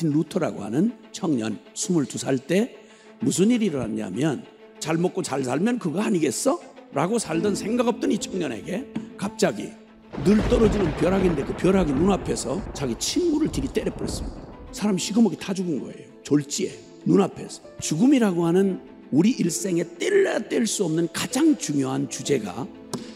마틴 루터라고 하는 청년 22살 때 무슨 일이 일어났냐면 잘 먹고 잘 살면 그거 아니겠어? 라고 살던 생각 없던 이 청년에게 갑자기 늘 떨어지는 벼락인데 그 벼락이 눈앞에서 자기 친구를 들이 때려버렸습니다. 사람 시커멓게 타 죽은 거예요. 졸지에 눈앞에서. 죽음이라고 하는 우리 일생에 뗄래야 뗄 수 없는 가장 중요한 주제가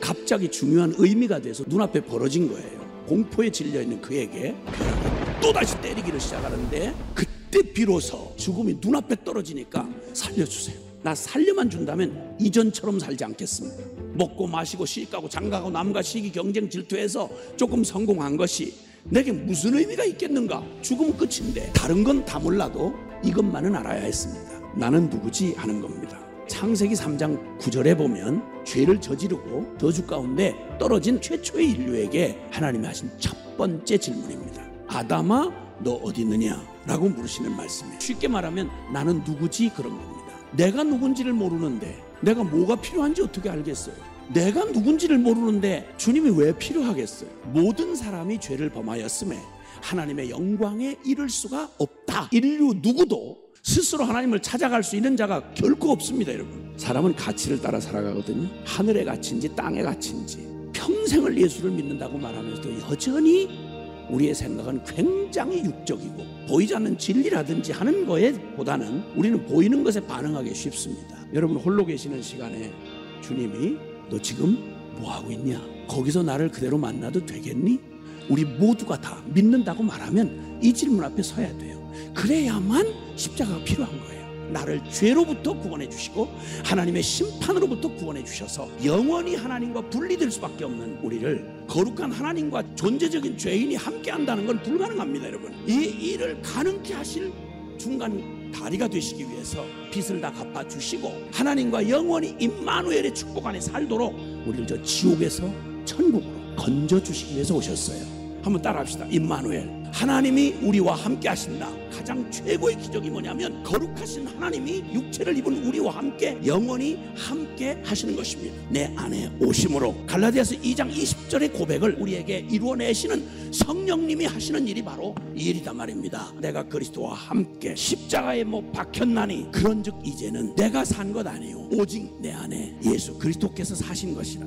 갑자기 중요한 의미가 돼서 눈앞에 벌어진 거예요. 공포에 질려 있는 그에게 벼락이 또다시 때리기를 시작하는데 그때 비로소 죽음이 눈앞에 떨어지니까 살려주세요. 나 살려만 준다면 이전처럼 살지 않겠습니다. 먹고 마시고 시가고 장가고 남과 시기 경쟁 질투해서 조금 성공한 것이 내게 무슨 의미가 있겠는가? 죽음은 끝인데 다른 건 다 몰라도 이것만은 알아야 했습니다. 나는 누구지 하는 겁니다. 창세기 3장 9절에 보면 죄를 저지르고 저주 가운데 떨어진 최초의 인류에게 하나님이 하신 첫 번째 질문입니다. 아담아 너 어디 있느냐? 라고 물으시는 말씀이에요. 쉽게 말하면 나는 누구지 그런 겁니다. 내가 누군지를 모르는데 내가 뭐가 필요한지 어떻게 알겠어요? 내가 누군지를 모르는데 주님이 왜 필요하겠어요? 모든 사람이 죄를 범하였음에 하나님의 영광에 이를 수가 없다. 인류 누구도 스스로 하나님을 찾아갈 수 있는 자가 결코 없습니다, 여러분. 사람은 가치를 따라 살아가거든요. 하늘의 가치인지 땅의 가치인지. 평생을 예수를 믿는다고 말하면서도 여전히 우리의 생각은 굉장히 육적이고 보이지 않는 진리라든지 하는 거에 보다는 우리는 보이는 것에 반응하기 쉽습니다. 여러분 홀로 계시는 시간에 주님이 너 지금 뭐 하고 있냐? 거기서 나를 그대로 만나도 되겠니? 우리 모두가 다 믿는다고 말하면 이 질문 앞에 서야 돼요. 그래야만 십자가가 필요한 거예요. 나를 죄로부터 구원해 주시고 하나님의 심판으로부터 구원해 주셔서 영원히 하나님과 분리될 수밖에 없는 우리를 거룩한 하나님과 존재적인 죄인이 함께 한다는 건 불가능합니다, 여러분. 이 일을 가능케 하실 중간 다리가 되시기 위해서 빚을 다 갚아 주시고 하나님과 영원히 임마누엘의 축복 안에 살도록 우리를 저 지옥에서 천국으로 건져 주시기 위해서 오셨어요. 한번 따라합시다. 임마누엘. 하나님이 우리와 함께 하신다. 가장 최고의 기적이 뭐냐면 거룩하신 하나님이 육체를 입은 우리와 함께 영원히 함께 하시는 것입니다. 내 안에 오심으로 갈라디아서 2장 20절의 고백을 우리에게 이루어내시는 성령님이 하시는 일이 바로 이 일이단 말입니다. 내가 그리스도와 함께 십자가에 못 박혔나니 그런즉 이제는 내가 산 것 아니요 오직 내 안에 예수 그리스도께서 사신 것이라.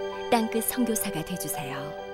땅끝 성교사가 되주세요